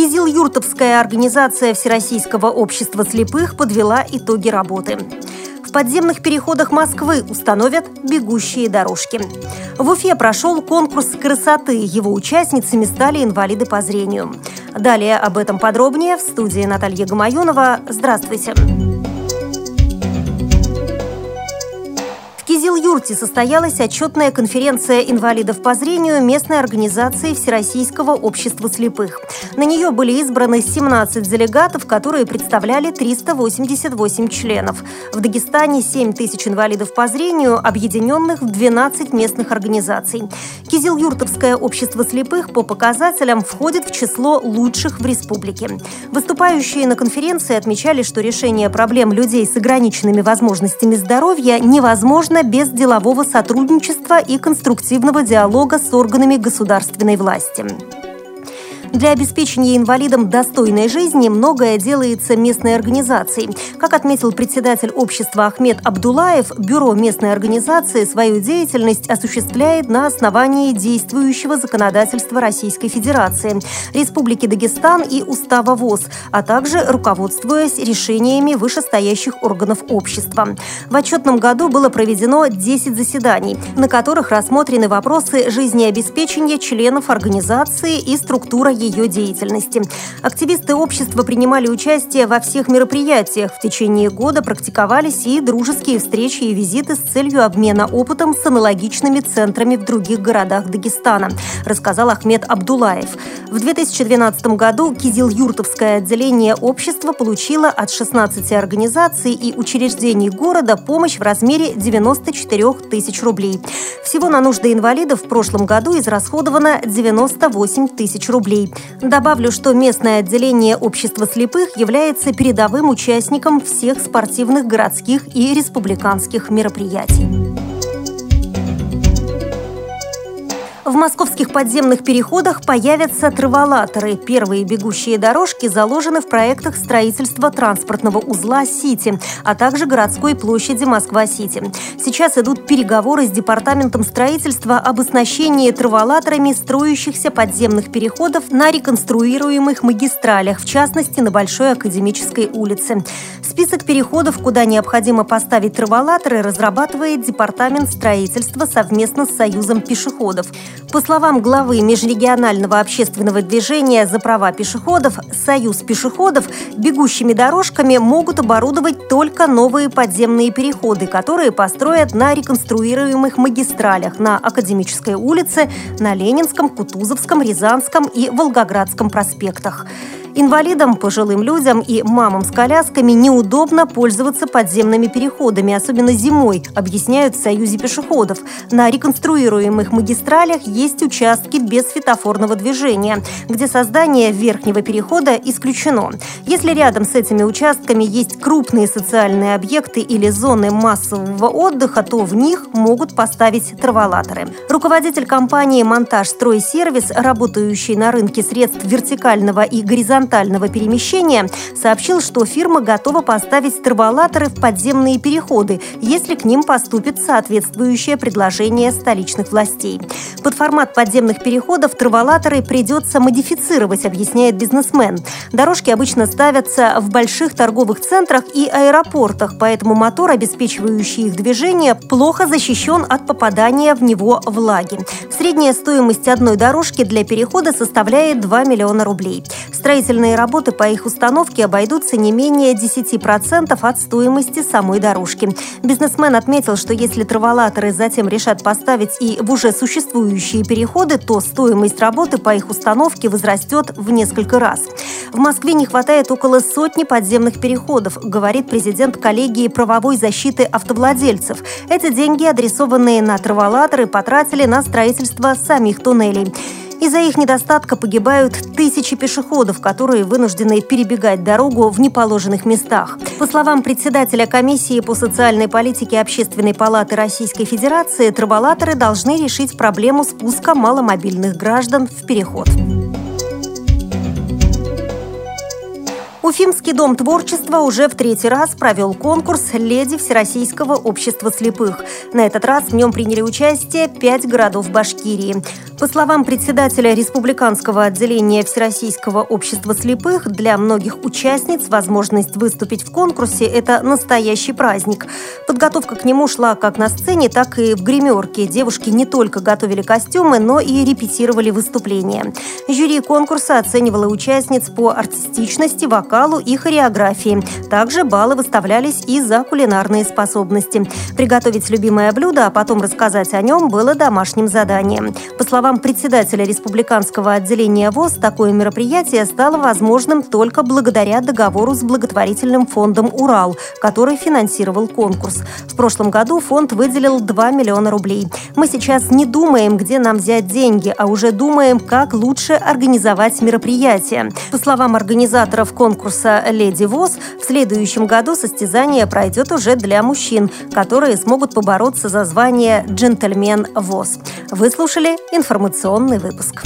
Кизил-Юртовская организация Всероссийского общества слепых подвела итоги работы. В подземных переходах Москвы установят бегущие дорожки. В Уфе прошел конкурс красоты. Его участницами стали инвалиды по зрению. Далее об этом подробнее в студии Наталья Гамаюнова. Здравствуйте. Здравствуйте. Кизил-Юрте состоялась отчетная конференция инвалидов по зрению местной организации Всероссийского общества слепых. На нее были избраны 17 делегатов, которые представляли 388 членов. В Дагестане 7 тысяч инвалидов по зрению, объединенных в 12 местных организаций. Кизил-Юртовское общество слепых по показателям входит в число лучших в республике. Выступающие на конференции отмечали, что решение проблем людей с ограниченными возможностями здоровья невозможно без делового сотрудничества и конструктивного диалога с органами государственной власти. Для обеспечения инвалидам достойной жизни многое делается местной организацией. Как отметил председатель общества Ахмед Абдулаев, бюро местной организации свою деятельность осуществляет на основании действующего законодательства Российской Федерации, Республики Дагестан и Устава ВОЗ, а также руководствуясь решениями вышестоящих органов общества. В отчетном году было проведено 10 заседаний, на которых рассмотрены вопросы жизнеобеспечения членов организации и структура ее деятельности. Активисты общества принимали участие во всех мероприятиях. В течение года практиковались и дружеские встречи и визиты с целью обмена опытом с аналогичными центрами в других городах Дагестана, рассказал Ахмед Абдулаев. В 2012 году Кизил-Юртовское отделение общества получило от 16 организаций и учреждений города помощь в размере 94 тысяч рублей. Всего на нужды инвалидов в прошлом году израсходовано 98 тысяч рублей. Добавлю, что местное отделение общества слепых является передовым участником всех спортивных городских и республиканских мероприятий. В московских подземных переходах появятся траволаторы. Первые бегущие дорожки заложены в проектах строительства транспортного узла «Сити», а также городской площади Москва-Сити. Сейчас идут переговоры с Департаментом строительства об оснащении траволаторами строящихся подземных переходов на реконструируемых магистралях, в частности, на Большой Академической улице. Список переходов, куда необходимо поставить траволаторы, разрабатывает Департамент строительства совместно с Союзом пешеходов. По словам главы межрегионального общественного движения «За права пешеходов», Союз пешеходов бегущими дорожками могут оборудовать только новые подземные переходы, которые построят на реконструируемых магистралях на Академической улице, на Ленинском, Кутузовском, Рязанском и Волгоградском проспектах. Инвалидам, пожилым людям и мамам с колясками неудобно пользоваться подземными переходами, особенно зимой, объясняют в Союзе пешеходов. На реконструируемых магистралях есть участки без светофорного движения, где создание верхнего перехода исключено. Если рядом с этими участками есть крупные социальные объекты или зоны массового отдыха, то в них могут поставить траволаторы. Руководитель компании «Монтаж Стройсервис», работающий на рынке средств вертикального и горизонтального горизонтального перемещения, сообщил, что фирма готова поставить траволаторы в подземные переходы, если к ним поступит соответствующее предложение столичных властей. Под формат подземных переходов траволаторы придется модифицировать, объясняет бизнесмен. Дорожки обычно ставятся в больших торговых центрах и аэропортах, поэтому мотор, обеспечивающий их движение, плохо защищен от попадания в него влаги. Средняя стоимость одной дорожки для перехода составляет 2 миллиона рублей. Строитель Строительные работы по их установке обойдутся не менее 10% от стоимости самой дорожки. Бизнесмен отметил, что если траволаторы затем решат поставить и в уже существующие переходы, то стоимость работы по их установке возрастет в несколько раз. В Москве не хватает около сотни подземных переходов, говорит президент коллегии правовой защиты автовладельцев. Эти деньги, адресованные на траволаторы, потратили на строительство самих туннелей. Из-за их недостатка погибают тысячи пешеходов, которые вынуждены перебегать дорогу в неположенных местах. По словам председателя комиссии по социальной политике Общественной палаты Российской Федерации, траволаторы должны решить проблему спуска маломобильных граждан в переход. Уфимский дом творчества уже в третий раз провел конкурс «Леди Всероссийского общества слепых». На этот раз в нем приняли участие пять городов Башкирии. По словам председателя республиканского отделения Всероссийского общества слепых, для многих участниц возможность выступить в конкурсе – это настоящий праздник. Подготовка к нему шла как на сцене, так и в гримерке. Девушки не только готовили костюмы, но и репетировали выступления. Жюри конкурса оценивало участниц по артистичности, вокалу и хореографии. Также баллы выставлялись и за кулинарные способности. Приготовить любимое блюдо, а потом рассказать о нем было домашним заданием. По словам словам председателя республиканского отделения ВОЗ, такое мероприятие стало возможным только благодаря договору с благотворительным фондом «Урал», который финансировал конкурс. В прошлом году фонд выделил 2 миллиона рублей. Мы сейчас не думаем, где нам взять деньги, а уже думаем, как лучше организовать мероприятие. По словам организаторов конкурса «Леди ВОЗ», в следующем году состязание пройдет уже для мужчин, которые смогут побороться за звание «Джентльмен ВОЗ». Вы слушали информационный выпуск.